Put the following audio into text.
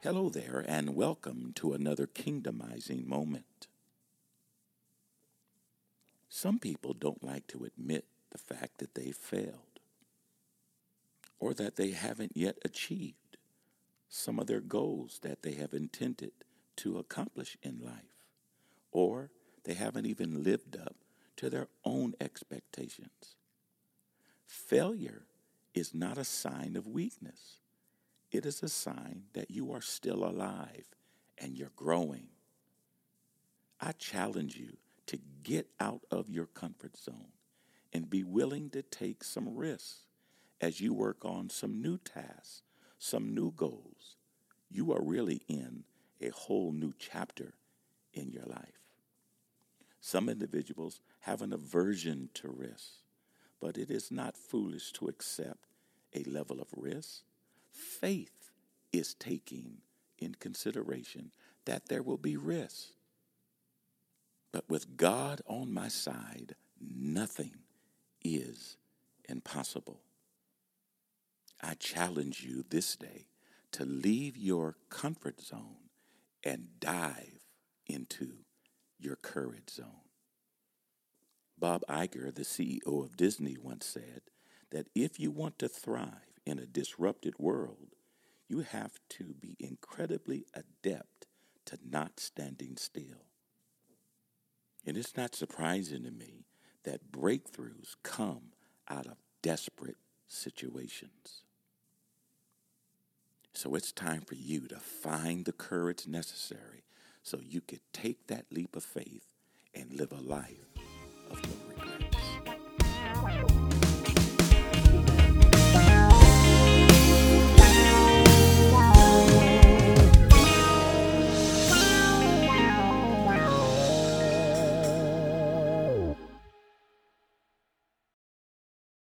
Hello there, and welcome to another kingdomizing moment. Some people don't like to admit the fact that they failed or that they haven't yet achieved some of their goals that they have intended to accomplish in life, or they haven't even lived up to their own expectations. Failure is not a sign of weakness it is a sign that you are still alive and you're growing. I challenge you to get out of your comfort zone and be willing to take some risks as you work on some new tasks, some new goals. You are really in a whole new chapter in your life. Some individuals have an aversion to risk, but it is not foolish to accept a level of risk faith is taking in consideration that there will be risk. But with God on my side, nothing is impossible. I challenge you this day to leave your comfort zone and dive into your courage zone. Bob Iger, the CEO of Disney, once said that if you want to thrive, in a disrupted world, you have to be incredibly adept to not standing still. And it's not surprising to me that breakthroughs come out of desperate situations. So it's time for you to find the courage necessary so you could take that leap of faith and live a life of.